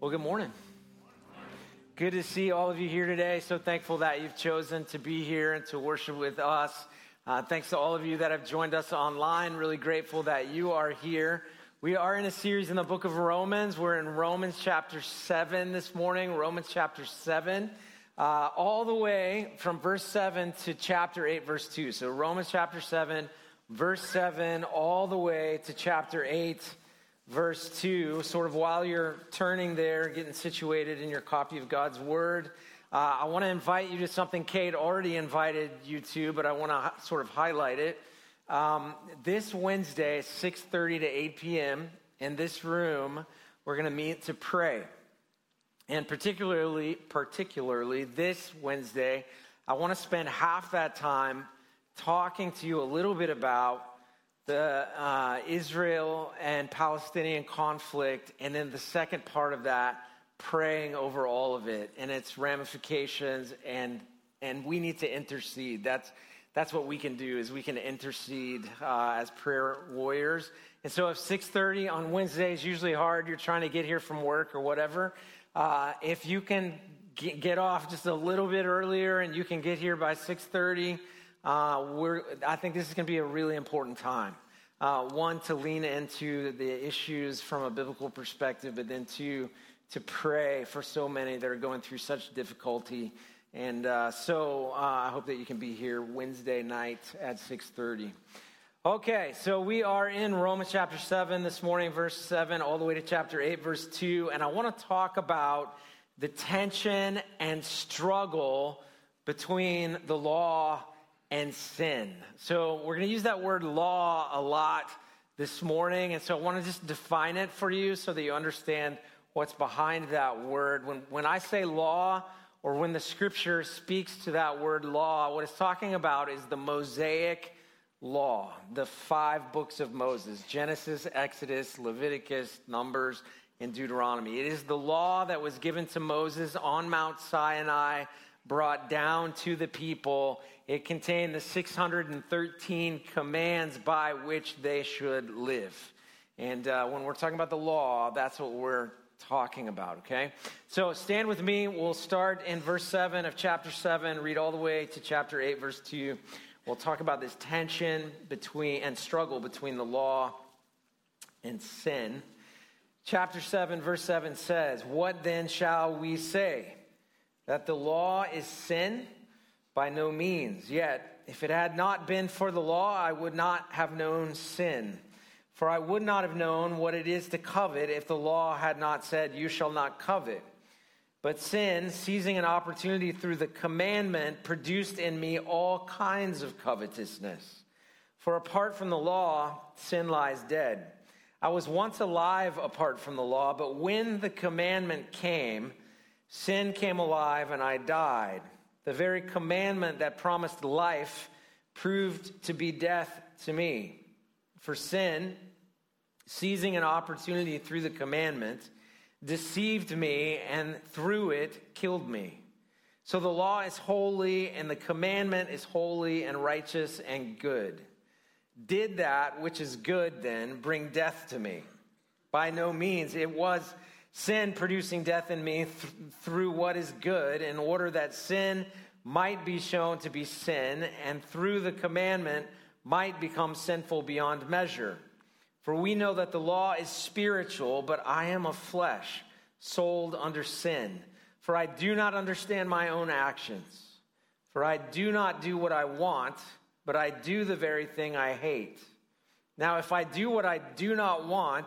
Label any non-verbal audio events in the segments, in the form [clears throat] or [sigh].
Well, good morning. Good to see all of you here today. So thankful that you've chosen to be here and to worship with us. Uh, thanks to all of you that have joined us online. Really grateful that you are here. We are in a series in the book of Romans. We're in Romans chapter 7 this morning, Romans chapter 7, uh, all the way from verse 7 to chapter 8, verse 2. So Romans chapter 7, verse 7, all the way to chapter 8 verse 2, sort of while you're turning there, getting situated in your copy of God's Word, uh, I want to invite you to something Kate already invited you to, but I want to sort of highlight it. Um, this Wednesday, 6.30 to 8 p.m., in this room, we're going to meet to pray. And particularly, particularly this Wednesday, I want to spend half that time talking to you a little bit about the uh, Israel and Palestinian conflict, and then the second part of that, praying over all of it and its ramifications, and and we need to intercede. That's that's what we can do is we can intercede uh, as prayer warriors. And so, if 6:30 on Wednesday is usually hard, you're trying to get here from work or whatever. Uh, if you can get off just a little bit earlier and you can get here by 6:30 uh, I think this is going to be a really important time. Uh, one, to lean into the issues from a biblical perspective, but then two, to pray for so many that are going through such difficulty. And uh, so uh, I hope that you can be here Wednesday night at 6:30. Okay, so we are in Romans chapter 7 this morning, verse 7, all the way to chapter 8, verse 2. And I want to talk about the tension and struggle between the law and sin. So we're going to use that word law a lot this morning. And so I want to just define it for you so that you understand what's behind that word. When, when I say law, or when the scripture speaks to that word law, what it's talking about is the Mosaic law, the five books of Moses Genesis, Exodus, Leviticus, Numbers, and Deuteronomy. It is the law that was given to Moses on Mount Sinai, brought down to the people it contained the 613 commands by which they should live. And uh, when we're talking about the law, that's what we're talking about, okay? So stand with me. We'll start in verse 7 of chapter 7, read all the way to chapter 8, verse 2. We'll talk about this tension between and struggle between the law and sin. Chapter 7, verse 7 says, What then shall we say? That the law is sin? By no means. Yet, if it had not been for the law, I would not have known sin. For I would not have known what it is to covet if the law had not said, You shall not covet. But sin, seizing an opportunity through the commandment, produced in me all kinds of covetousness. For apart from the law, sin lies dead. I was once alive apart from the law, but when the commandment came, sin came alive and I died. The very commandment that promised life proved to be death to me. For sin, seizing an opportunity through the commandment, deceived me and through it killed me. So the law is holy and the commandment is holy and righteous and good. Did that which is good then bring death to me? By no means. It was sin producing death in me th- through what is good, in order that sin might be shown to be sin, and through the commandment might become sinful beyond measure. For we know that the law is spiritual, but I am of flesh, sold under sin. For I do not understand my own actions. For I do not do what I want, but I do the very thing I hate. Now, if I do what I do not want,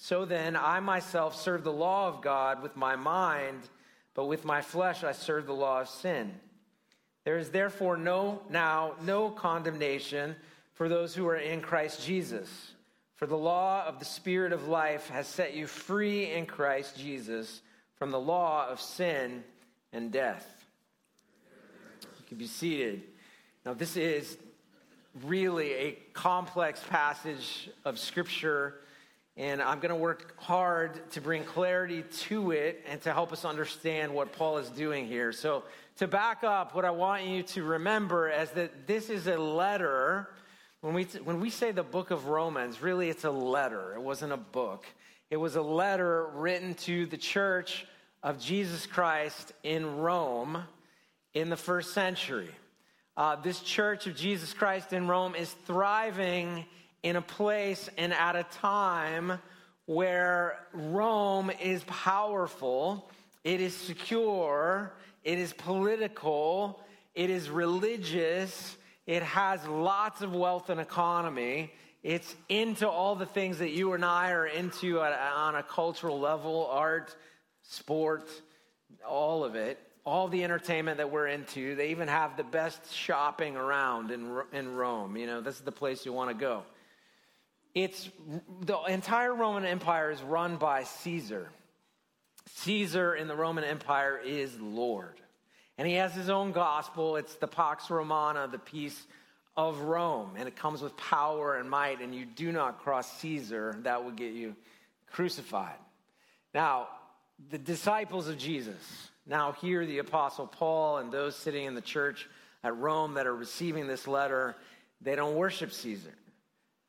So then, I myself serve the law of God with my mind, but with my flesh I serve the law of sin. There is therefore no now no condemnation for those who are in Christ Jesus. For the law of the Spirit of life has set you free in Christ Jesus from the law of sin and death. You can be seated. Now, this is really a complex passage of Scripture, and I'm going to work hard to bring clarity to it and to help us understand what Paul is doing here. So, to back up, what I want you to remember is that this is a letter when we, when we say the book of Romans, really it's a letter. It wasn't a book. It was a letter written to the church of Jesus Christ in Rome in the first century. Uh, this church of Jesus Christ in Rome is thriving in a place and at a time where Rome is powerful, it is secure, it is political, it is religious, it has lots of wealth and economy. It's into all the things that you and I are into on a cultural level art, sport, all of it. All the entertainment that we're into. They even have the best shopping around in, in Rome. You know, this is the place you want to go. It's the entire Roman Empire is run by Caesar. Caesar in the Roman Empire is Lord. And he has his own gospel. It's the Pax Romana, the peace of Rome. And it comes with power and might. And you do not cross Caesar, that would get you crucified. Now, the disciples of Jesus, now here the Apostle Paul and those sitting in the church at Rome that are receiving this letter, they don't worship Caesar.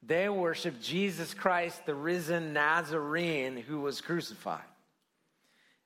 They worship Jesus Christ, the risen Nazarene who was crucified.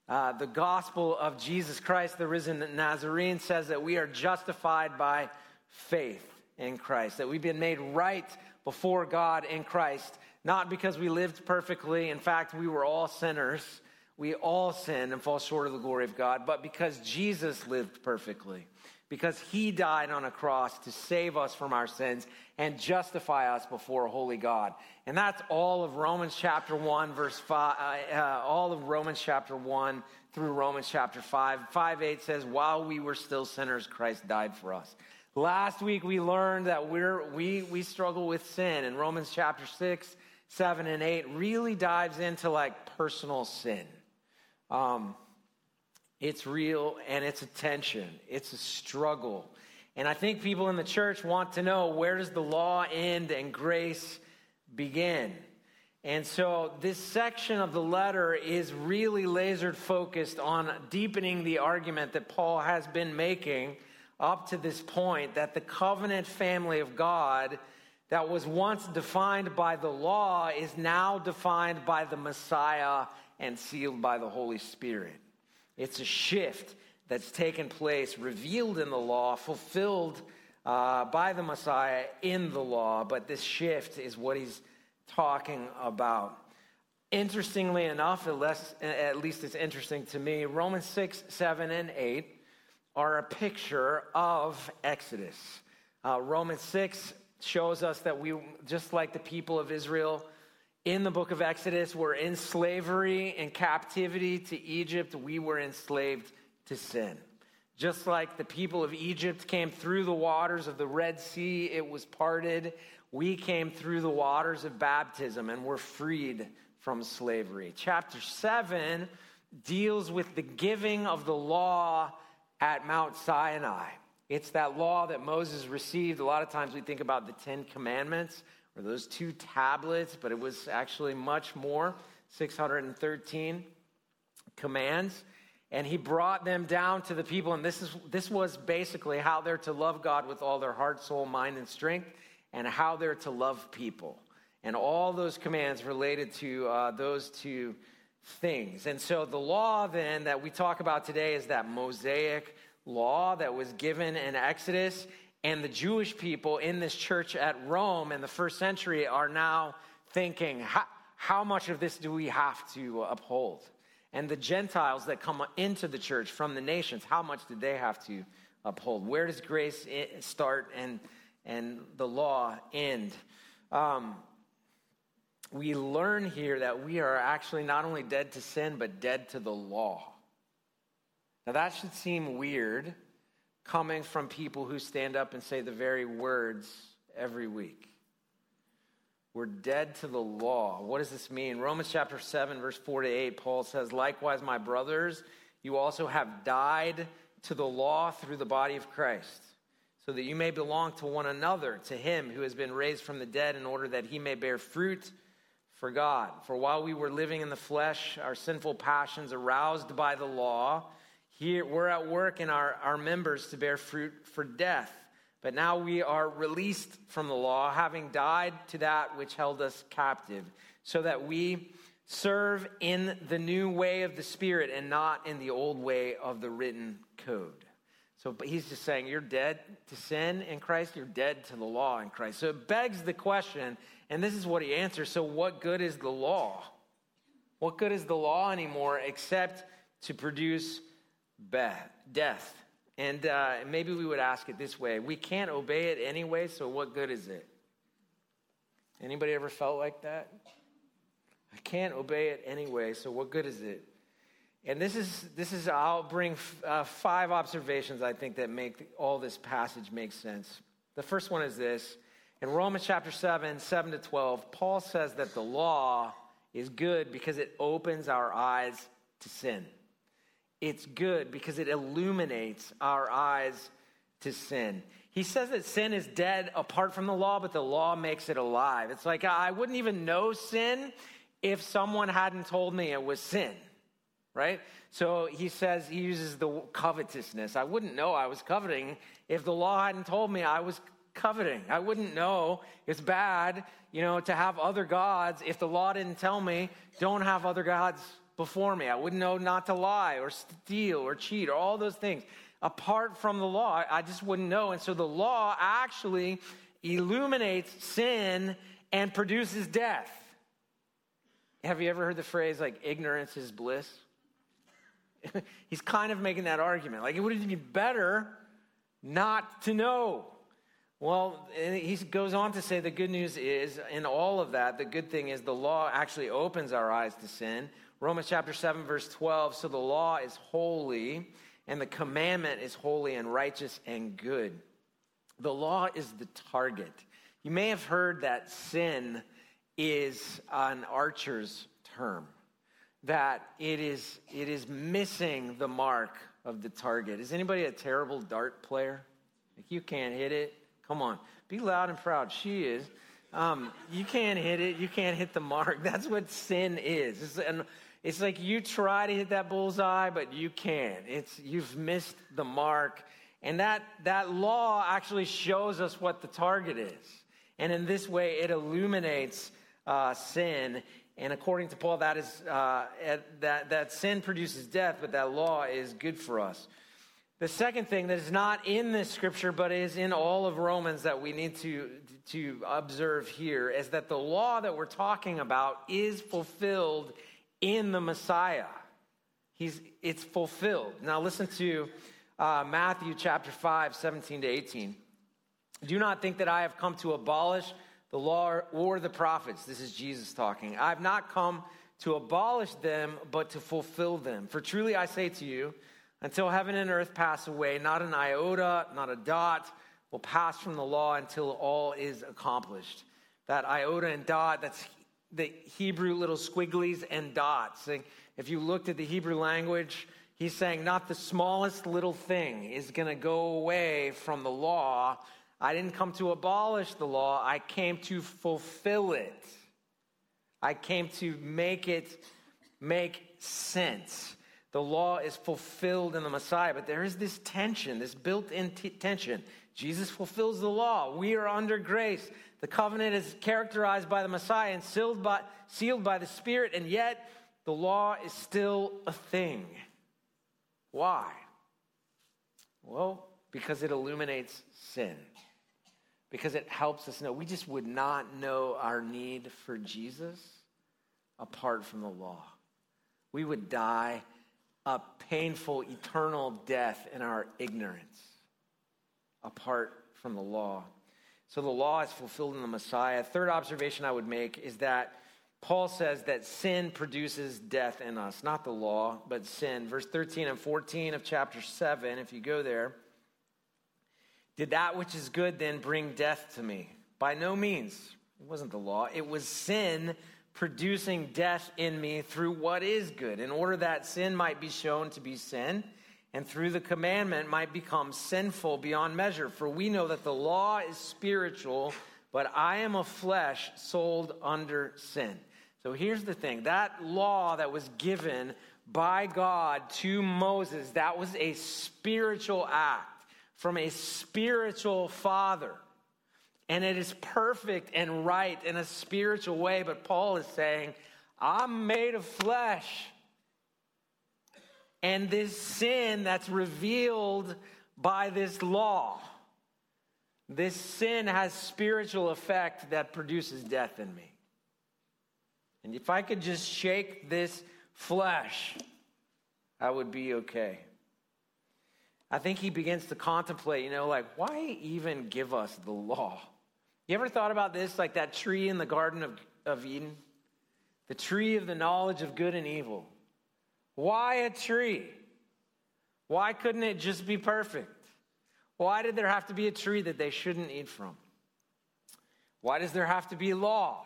Uh, the gospel of Jesus Christ, the risen Nazarene, says that we are justified by faith in Christ, that we've been made right before God in Christ, not because we lived perfectly. In fact, we were all sinners. We all sin and fall short of the glory of God, but because Jesus lived perfectly because he died on a cross to save us from our sins and justify us before a holy God. And that's all of Romans chapter 1, verse 5, uh, uh, all of Romans chapter 1 through Romans chapter 5. 5 8 says, While we were still sinners, Christ died for us. Last week we learned that we're, we, we struggle with sin, and Romans chapter 6, 7, and 8 really dives into like personal sin. Um, it's real and it's a tension, it's a struggle. And I think people in the church want to know where does the law end and grace begin? And so this section of the letter is really lasered focused on deepening the argument that Paul has been making up to this point that the covenant family of God that was once defined by the law is now defined by the Messiah and sealed by the Holy Spirit. It's a shift that's taken place, revealed in the law, fulfilled uh, by the Messiah in the law, but this shift is what he's talking about. Interestingly enough, at least it's interesting to me, Romans 6, 7, and 8 are a picture of Exodus. Uh, Romans 6 shows us that we, just like the people of Israel, in the book of Exodus were in slavery and captivity to Egypt. We were enslaved to sin. Just like the people of Egypt came through the waters of the Red Sea, it was parted. We came through the waters of baptism and were freed from slavery. Chapter 7 deals with the giving of the law at Mount Sinai. It's that law that Moses received. A lot of times we think about the Ten Commandments or those two tablets, but it was actually much more 613 commands. And he brought them down to the people. And this, is, this was basically how they're to love God with all their heart, soul, mind, and strength, and how they're to love people. And all those commands related to uh, those two things. And so the law, then, that we talk about today is that Mosaic law that was given in Exodus. And the Jewish people in this church at Rome in the first century are now thinking, how, how much of this do we have to uphold? And the Gentiles that come into the church from the nations, how much do they have to uphold? Where does grace start and, and the law end? Um, we learn here that we are actually not only dead to sin, but dead to the law. Now, that should seem weird coming from people who stand up and say the very words every week. We're dead to the law. What does this mean? Romans chapter 7, verse 4 to 8, Paul says, Likewise, my brothers, you also have died to the law through the body of Christ, so that you may belong to one another, to him who has been raised from the dead, in order that he may bear fruit for God. For while we were living in the flesh, our sinful passions aroused by the law, here we're at work in our, our members to bear fruit for death. But now we are released from the law, having died to that which held us captive, so that we serve in the new way of the Spirit and not in the old way of the written code. So he's just saying, you're dead to sin in Christ, you're dead to the law in Christ. So it begs the question, and this is what he answers so, what good is the law? What good is the law anymore except to produce death? And uh, maybe we would ask it this way we can't obey it anyway, so what good is it? Anybody ever felt like that? I can't obey it anyway, so what good is it? And this is, this is I'll bring uh, five observations I think that make all this passage make sense. The first one is this. In Romans chapter 7, 7 to 12, Paul says that the law is good because it opens our eyes to sin it's good because it illuminates our eyes to sin. He says that sin is dead apart from the law, but the law makes it alive. It's like I wouldn't even know sin if someone hadn't told me it was sin, right? So he says, he uses the covetousness. I wouldn't know I was coveting if the law hadn't told me I was coveting. I wouldn't know it's bad, you know, to have other gods if the law didn't tell me don't have other gods before me. I wouldn't know not to lie or steal or cheat or all those things. Apart from the law, I just wouldn't know. And so the law actually illuminates sin and produces death. Have you ever heard the phrase like ignorance is bliss? [laughs] He's kind of making that argument. Like it would be better not to know. Well, he goes on to say the good news is, in all of that, the good thing is the law actually opens our eyes to sin. Romans chapter 7, verse 12. So the law is holy, and the commandment is holy and righteous and good. The law is the target. You may have heard that sin is an archer's term, that it is, it is missing the mark of the target. Is anybody a terrible dart player? Like you can't hit it? Come on, be loud and proud. She is. Um, you can't hit it. You can't hit the mark. [laughs] That's what sin is. It's an it's like you try to hit that bullseye, but you can't. It's you've missed the mark. And that, that law actually shows us what the target is. And in this way, it illuminates uh, sin. And according to Paul, that, is, uh, that, that sin produces death, but that law is good for us. The second thing that is not in this scripture, but is in all of Romans that we need to, to observe here, is that the law that we're talking about is fulfilled in the Messiah. He's, it's fulfilled. Now, listen to uh, Matthew chapter 5, 17 to 18. Do not think that I have come to abolish the law or the prophets. This is Jesus talking. I have not come to abolish them, but to fulfill them. For truly I say to you, until heaven and earth pass away, not an iota, not a dot will pass from the law until all is accomplished. That iota and dot, that's the Hebrew little squigglies and dots. If you looked at the Hebrew language, he's saying not the smallest little thing is going to go away from the law. I didn't come to abolish the law, I came to fulfill it. I came to make it make sense. The law is fulfilled in the Messiah, but there is this tension, this built in t- tension. Jesus fulfills the law. We are under grace. The covenant is characterized by the Messiah and sealed by, sealed by the Spirit, and yet the law is still a thing. Why? Well, because it illuminates sin, because it helps us know. We just would not know our need for Jesus apart from the law. We would die a painful, eternal death in our ignorance apart from the law. So the law is fulfilled in the Messiah. Third observation I would make is that Paul says that sin produces death in us, not the law, but sin. Verse 13 and 14 of chapter 7, if you go there, did that which is good then bring death to me? By no means. It wasn't the law, it was sin producing death in me through what is good, in order that sin might be shown to be sin, and through the commandment might become sinful beyond measure. For we know that the law is spiritual, but I am of flesh, sold under sin. So here's the thing that law that was given by God to Moses, that was a spiritual act from a spiritual father. And it is perfect and right in a spiritual way. But Paul is saying, I'm made of flesh. And this sin that's revealed by this law, this sin has spiritual effect that produces death in me. And if I could just shake this flesh, I would be okay. I think he begins to contemplate, you know, like, why even give us the law? You ever thought about this, like that tree in the Garden of, of Eden? The tree of the knowledge of good and evil. Why a tree? Why couldn't it just be perfect? Why did there have to be a tree that they shouldn't eat from? Why does there have to be law?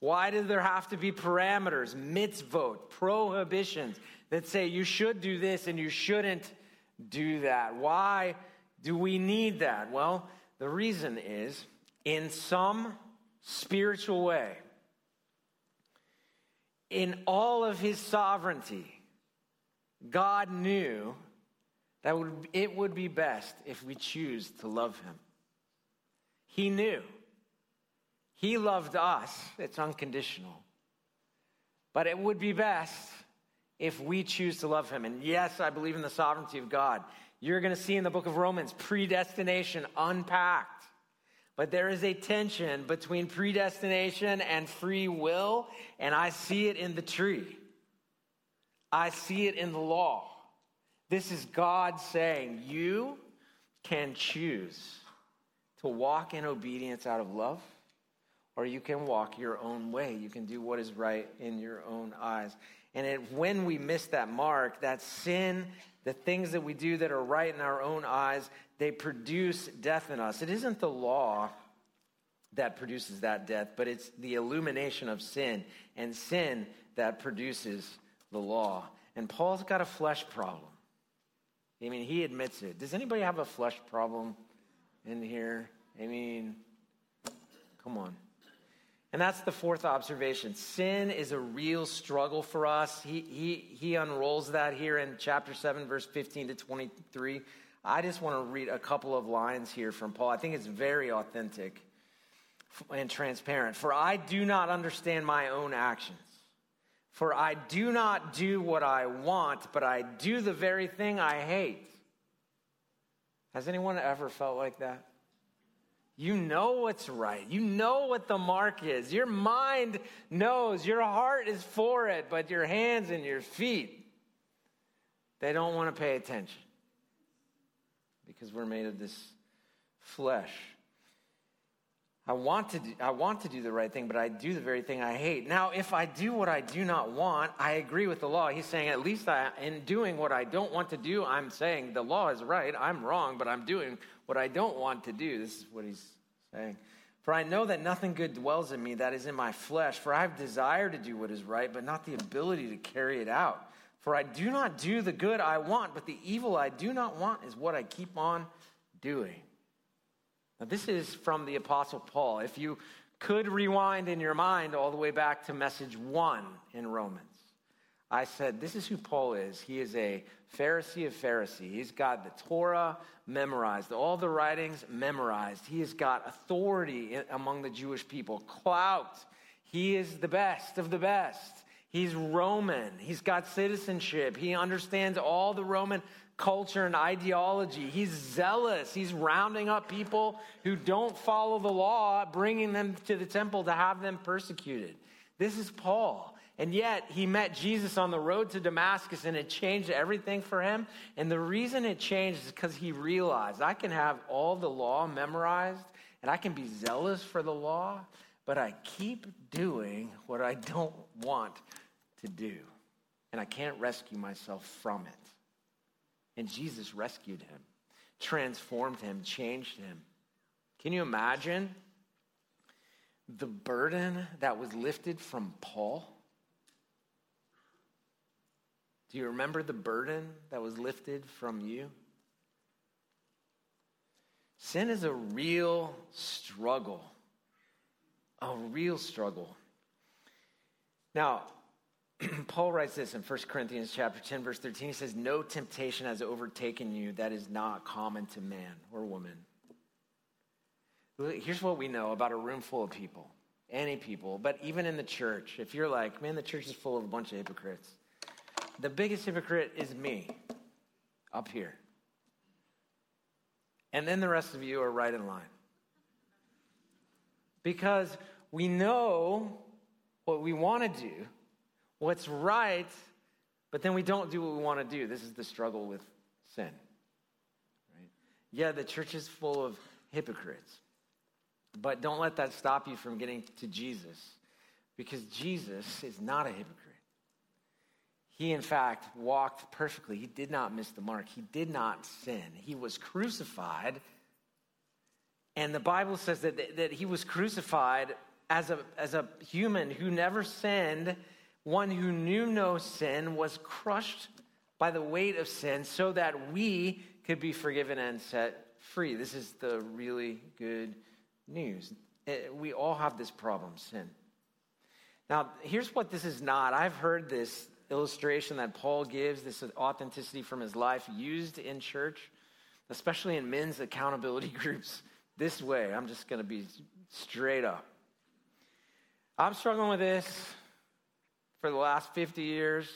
Why does there have to be parameters, mitzvot, prohibitions that say you should do this and you shouldn't do that? Why do we need that? Well, the reason is in some spiritual way, in all of his sovereignty, God knew that it would be best if we choose to love him. He knew. He loved us, it's unconditional. But it would be best if we choose to love him. And yes, I believe in the sovereignty of God. You're going to see in the book of Romans predestination unpacked. But there is a tension between predestination and free will, and I see it in the tree. I see it in the law. This is God saying, You can choose to walk in obedience out of love, or you can walk your own way. You can do what is right in your own eyes. And it, when we miss that mark, that sin, the things that we do that are right in our own eyes, they produce death in us. It isn't the law that produces that death, but it's the illumination of sin and sin that produces the law. And Paul's got a flesh problem. I mean, he admits it. Does anybody have a flesh problem in here? I mean, come on. And that's the fourth observation. Sin is a real struggle for us. He, he, he unrolls that here in chapter 7, verse 15 to 23. I just want to read a couple of lines here from Paul. I think it's very authentic and transparent. For I do not understand my own actions. For I do not do what I want, but I do the very thing I hate. Has anyone ever felt like that? You know what's right. You know what the mark is. Your mind knows. Your heart is for it, but your hands and your feet, they don't want to pay attention because we're made of this flesh. I want, to do, I want to do the right thing, but I do the very thing I hate. Now, if I do what I do not want, I agree with the law. He's saying, at least I, in doing what I don't want to do, I'm saying the law is right. I'm wrong, but I'm doing what I don't want to do. This is what he's saying. For I know that nothing good dwells in me, that is in my flesh. For I have desire to do what is right, but not the ability to carry it out. For I do not do the good I want, but the evil I do not want is what I keep on doing. Now, this is from the Apostle Paul. If you could rewind in your mind all the way back to message one in Romans, I said, This is who Paul is. He is a Pharisee of Pharisees. He's got the Torah memorized, all the writings memorized. He has got authority among the Jewish people, clout. He is the best of the best. He's Roman. He's got citizenship. He understands all the Roman culture and ideology. He's zealous. He's rounding up people who don't follow the law, bringing them to the temple to have them persecuted. This is Paul. And yet, he met Jesus on the road to Damascus and it changed everything for him. And the reason it changed is because he realized I can have all the law memorized and I can be zealous for the law, but I keep doing what I don't want to do. And I can't rescue myself from it. And Jesus rescued him, transformed him, changed him. Can you imagine the burden that was lifted from Paul? Do you remember the burden that was lifted from you? Sin is a real struggle. A real struggle. Now, [clears throat] Paul writes this in 1 Corinthians chapter 10 verse 13. He says, "No temptation has overtaken you that is not common to man or woman." Here's what we know about a room full of people. Any people, but even in the church, if you're like, "Man, the church is full of a bunch of hypocrites." The biggest hypocrite is me up here. And then the rest of you are right in line. Because we know what we want to do, what's right, but then we don't do what we want to do. This is the struggle with sin. Right? Yeah, the church is full of hypocrites. But don't let that stop you from getting to Jesus because Jesus is not a hypocrite. He, in fact, walked perfectly. He did not miss the mark. He did not sin. He was crucified. And the Bible says that, that he was crucified as a, as a human who never sinned, one who knew no sin, was crushed by the weight of sin so that we could be forgiven and set free. This is the really good news. Eh, we all have this problem sin. Now, here's what this is not. I've heard this illustration that Paul gives, this authenticity from his life, used in church, especially in men's accountability [laughs] groups, this way. I'm just going to be straight up. I'm struggling with this for the last 50 years,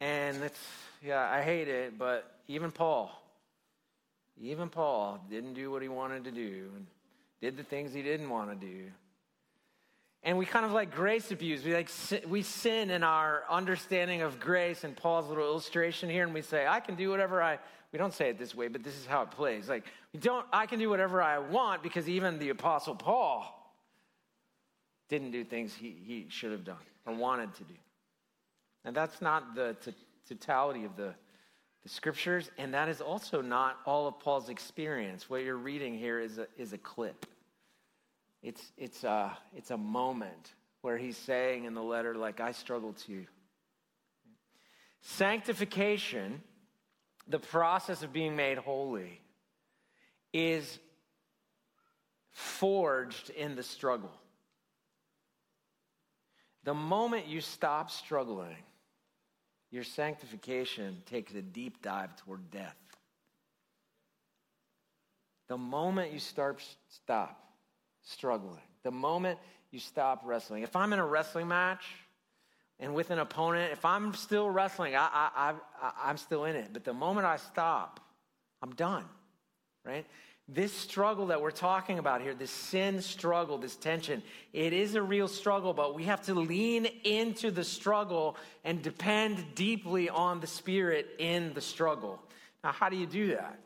and it's, yeah, I hate it, but even Paul, even Paul didn't do what he wanted to do and did the things he didn't want to do. And we kind of like grace abuse. We like we sin in our understanding of grace and Paul's little illustration here, and we say, I can do whatever I we don't say it this way, but this is how it plays. Like, we don't I can do whatever I want because even the apostle Paul didn't do things he, he should have done or wanted to do. And that's not the t- totality of the, the scriptures, and that is also not all of Paul's experience. What you're reading here is a, is a clip. It's, it's, a, it's a moment where he's saying in the letter, like, I struggle too. Sanctification, the process of being made holy, is forged in the struggle. The moment you stop struggling, your sanctification takes a deep dive toward death. The moment you start stop struggling. The moment you stop wrestling. If I'm in a wrestling match and with an opponent, if I'm still wrestling, I, I, I, I'm still in it. But the moment I stop, I'm done, right? This struggle that we're talking about here, this sin struggle, this tension, it is a real struggle, but we have to lean into the struggle and depend deeply on the Spirit in the struggle. Now, how do you do that?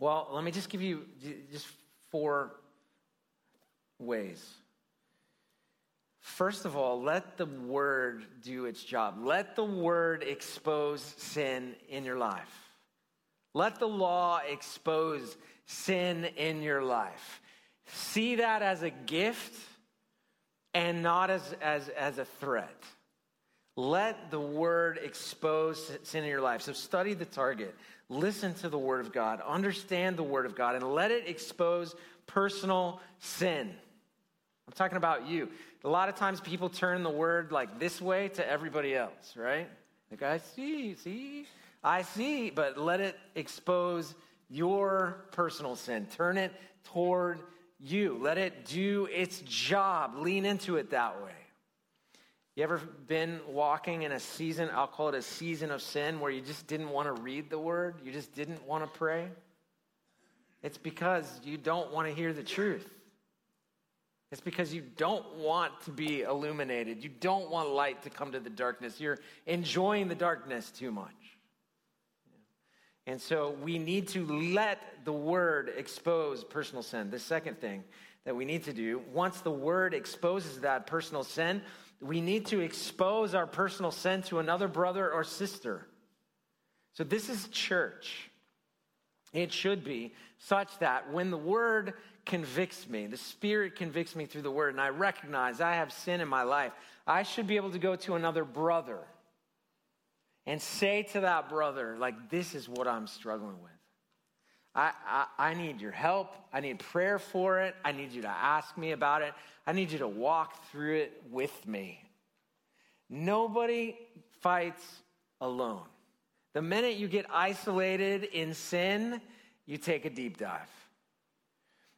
Well, let me just give you just four ways. First of all, let the word do its job. Let the word expose sin in your life. Let the law expose sin in your life. See that as a gift and not as, as, as a threat. Let the word expose sin in your life. So study the target, listen to the word of God, understand the word of God, and let it expose personal sin. I'm talking about you. A lot of times people turn the word like this way to everybody else, right? Like, I see, see, I see, but let it expose your personal sin. Turn it toward you. Let it do its job. Lean into it that way. You ever been walking in a season, I'll call it a season of sin, where you just didn't want to read the word? You just didn't want to pray? It's because you don't want to hear the truth. It's because you don't want to be illuminated. You don't want light to come to the darkness. You're enjoying the darkness too much. And so we need to let the word expose personal sin. The second thing that we need to do, once the word exposes that personal sin, we need to expose our personal sin to another brother or sister. So this is church. It should be such that when the word convicts me, the Spirit convicts me through the word, and I recognize I have sin in my life, I should be able to go to another brother and say to that brother, like, this is what I'm struggling with. I, I, I, need your help. I need prayer for it. I need you to ask me about it. I need you to walk through it with me. Nobody fights alone. The minute you get isolated in sin, you take a deep dive.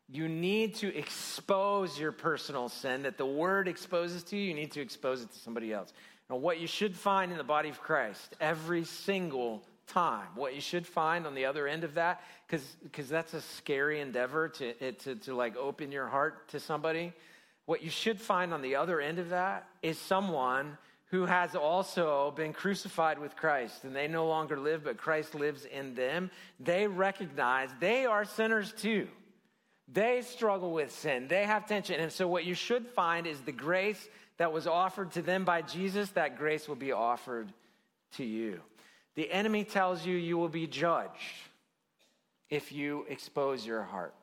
You need to expose your personal sin that the word exposes to you. You need to expose it to somebody else. What you should find in the body of Christ every single time, what you should find on the other end of that, because that's a scary endeavor to, to, to like open your heart to somebody. What you should find on the other end of that is someone who has also been crucified with Christ and they no longer live, but Christ lives in them. They recognize they are sinners too. They struggle with sin. They have tension. And so, what you should find is the grace that was offered to them by Jesus, that grace will be offered to you. The enemy tells you you will be judged if you expose your heart.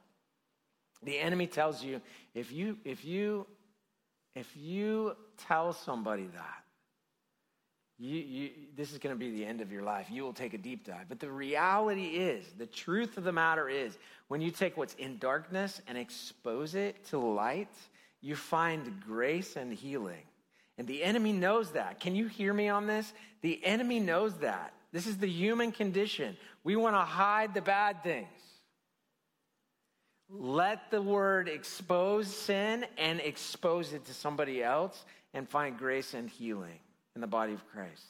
The enemy tells you if you if you if you tell somebody that you, you, this is going to be the end of your life. You will take a deep dive. But the reality is, the truth of the matter is, when you take what's in darkness and expose it to light, you find grace and healing. And the enemy knows that. Can you hear me on this? The enemy knows that. This is the human condition. We want to hide the bad things. Let the word expose sin and expose it to somebody else and find grace and healing in the body of Christ.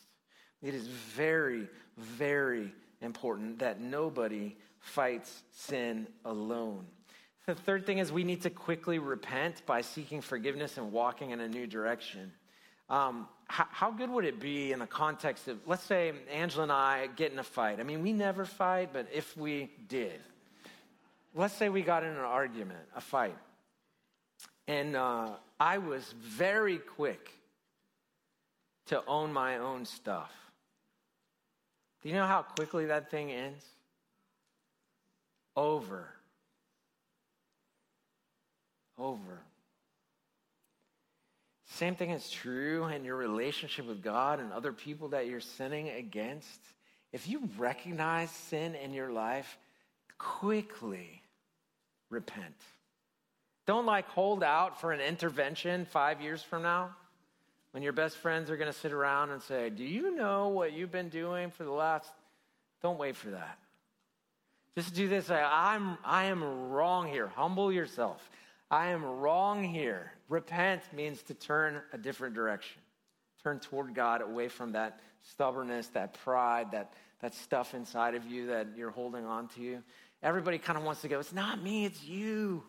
It is very, very important that nobody fights sin alone. The third thing is we need to quickly repent by seeking forgiveness and walking in a new direction. Um, how, how, good would it be in the context of, let's say Angela and I get in a fight? I mean, we never fight, but if we did, let's say we got in an argument, a fight, and uh, I was very quick to own my own stuff. Do you know how quickly that thing ends? Over. Over. Same thing is true in your relationship with God and other people that you're sinning against. If you recognize sin in your life, quickly repent. Don't like hold out for an intervention five years from now when your best friends are going to sit around and say, Do you know what you've been doing for the last? Don't wait for that. Just do this. I'm, I am wrong here. Humble yourself. I am wrong here. Repent means to turn a different direction. Turn toward God away from that stubbornness, that pride, that, that stuff inside of you that you're holding on to. Everybody kind of wants to go, It's not me, it's you.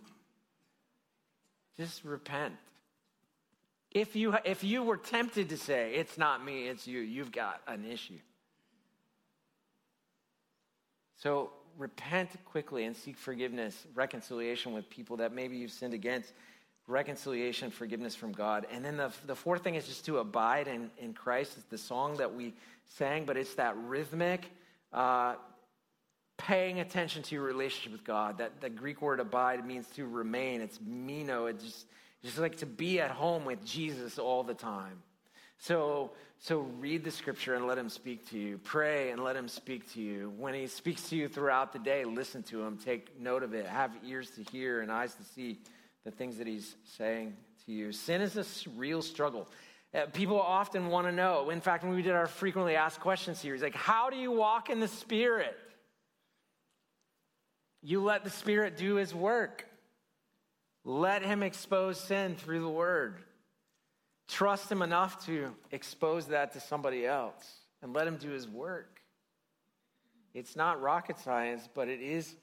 Just repent. If you, if you were tempted to say, it's not me, it's you, you've got an issue. So repent quickly and seek forgiveness, reconciliation with people that maybe you've sinned against, reconciliation, forgiveness from God. And then the, the fourth thing is just to abide in, in Christ. It's the song that we sang, but it's that rhythmic, uh, paying attention to your relationship with God. That the Greek word abide means to remain. It's meno. It's just just like to be at home with Jesus all the time. So, so read the scripture and let him speak to you. Pray and let him speak to you. When he speaks to you throughout the day, listen to him. Take note of it. Have ears to hear and eyes to see the things that he's saying to you. Sin is a real struggle. Uh, people often want to know. In fact, when we did our frequently asked questions series, like, how do you walk in the Spirit? You let the Spirit do his work. Let him expose sin through the word. Trust him enough to expose that to somebody else and let him do his work. It's not rocket science, but it is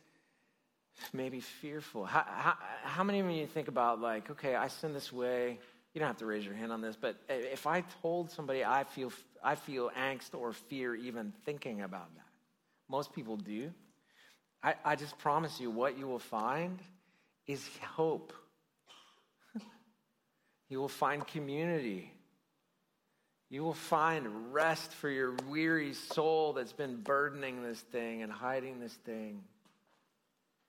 maybe fearful. How, how, how many of you think about, like, okay, I sin this way? You don't have to raise your hand on this, but if I told somebody I feel, I feel angst or fear even thinking about that, most people do. I, I just promise you, what you will find is hope. You will find community. You will find rest for your weary soul that's been burdening this thing and hiding this thing,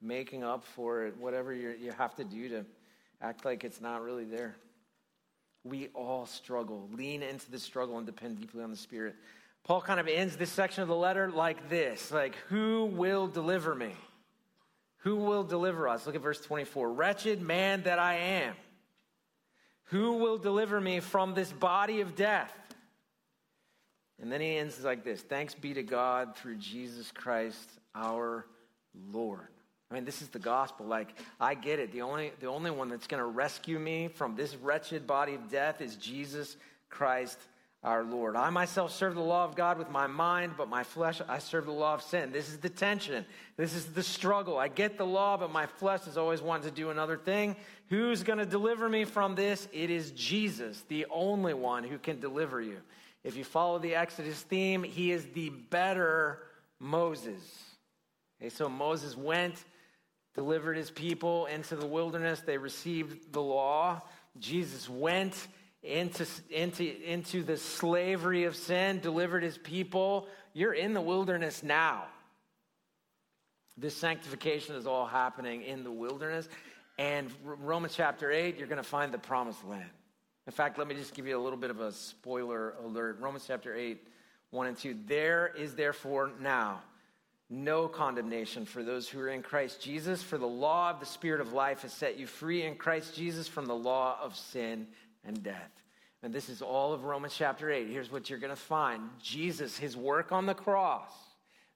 making up for it, whatever you have to do to act like it's not really there. We all struggle. Lean into the struggle and depend deeply on the Spirit. Paul kind of ends this section of the letter like this like, Who will deliver me? Who will deliver us? Look at verse 24. Wretched man that I am. Who will deliver me from this body of death? And then he ends like this Thanks be to God through Jesus Christ our Lord. I mean, this is the gospel. Like, I get it. The only, the only one that's going to rescue me from this wretched body of death is Jesus Christ our Lord. I myself serve the law of God with my mind, but my flesh, I serve the law of sin. This is the tension. This is the struggle. I get the law, but my flesh is always wanting to do another thing. Who's going to deliver me from this? It is Jesus, the only one who can deliver you. If you follow the Exodus theme, he is the better Moses. Okay, so Moses went delivered his people into the wilderness. They received the law. Jesus went into, into, into the slavery of sin, delivered his people. You're in the wilderness now. This sanctification is all happening in the wilderness. And Romans chapter 8, you're going to find the promised land. In fact, let me just give you a little bit of a spoiler alert. Romans chapter 8, 1 and 2. There is therefore now no condemnation for those who are in Christ Jesus, for the law of the Spirit of life has set you free in Christ Jesus from the law of sin and death. And this is all of Romans chapter 8. Here's what you're going to find Jesus, his work on the cross.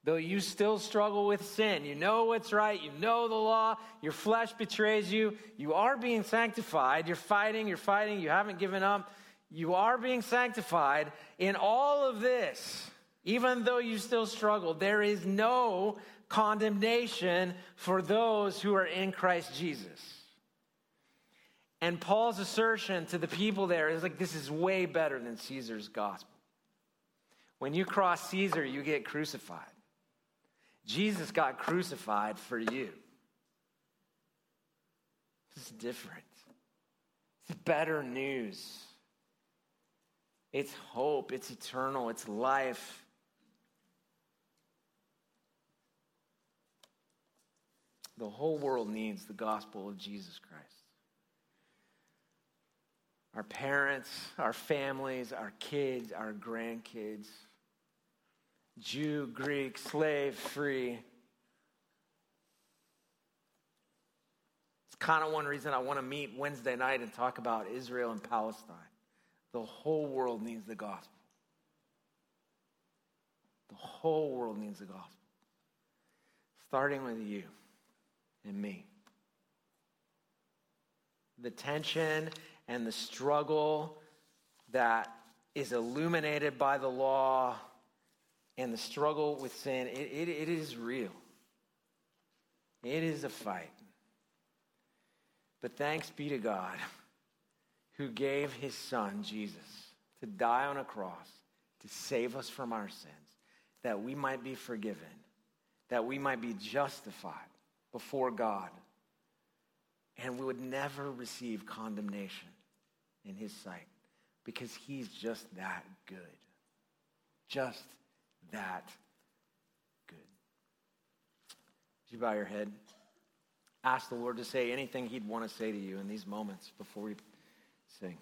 Though you still struggle with sin, you know what's right, you know the law, your flesh betrays you, you are being sanctified, you're fighting, you're fighting, you haven't given up, you are being sanctified. In all of this, even though you still struggle, there is no condemnation for those who are in Christ Jesus. And Paul's assertion to the people there is like, this is way better than Caesar's gospel. When you cross Caesar, you get crucified. Jesus got crucified for you. Is different. It's better news. It's hope. It's eternal. It's life. The whole world needs the gospel of Jesus Christ. Our parents, our families, our kids, our grandkids, Jew, Greek, slave, free. It's kind of one reason I want to meet Wednesday night and talk about Israel and Palestine. The whole world needs the gospel. The whole world needs the gospel. Starting with you and me. The tension and the struggle that is illuminated by the law and the struggle with sin, it, it, it is real. It is a fight. But thanks be to God who gave his son, Jesus, to die on a cross to save us from our sins, that we might be forgiven, that we might be justified before God, and we would never receive condemnation in his sight because he's just that good. Just that good. Would you bow your head? Ask the Lord to say anything he'd want to say to you in these moments before we sing.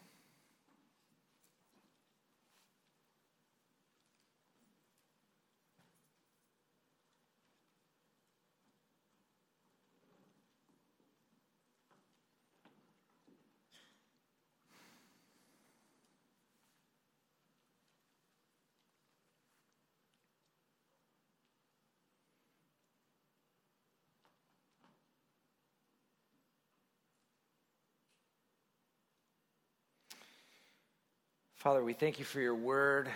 Father, we thank you for your word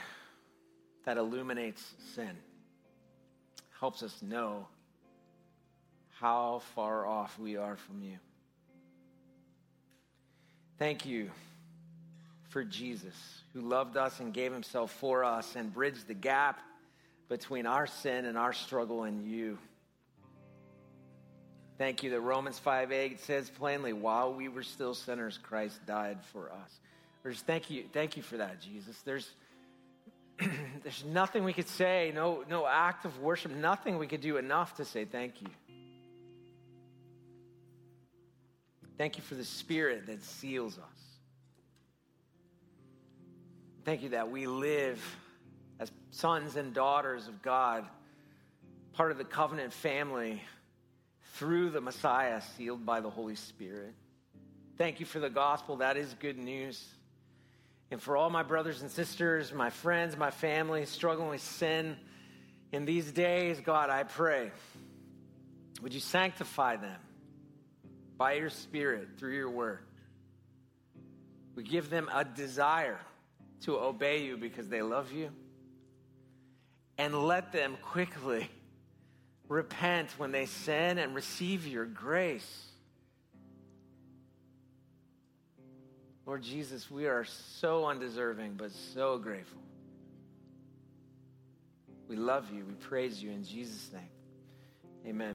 that illuminates sin, helps us know how far off we are from you. Thank you for Jesus, who loved us and gave himself for us and bridged the gap between our sin and our struggle and you. Thank you that Romans 5 8 says plainly, while we were still sinners, Christ died for us. There's, thank you, thank you for that, Jesus. There's, [clears throat] there's nothing we could say, no, no act of worship, nothing we could do enough to say thank you. Thank you for the Spirit that seals us. Thank you that we live as sons and daughters of God, part of the covenant family through the Messiah sealed by the Holy Spirit. Thank you for the gospel. That is good news. And for all my brothers and sisters, my friends, my family struggling with sin in these days, God, I pray, would you sanctify them by your Spirit through your word? We give them a desire to obey you because they love you. And let them quickly repent when they sin and receive your grace. Lord Jesus, we are so undeserving, but so grateful. We love you. We praise you in Jesus' name. Amen.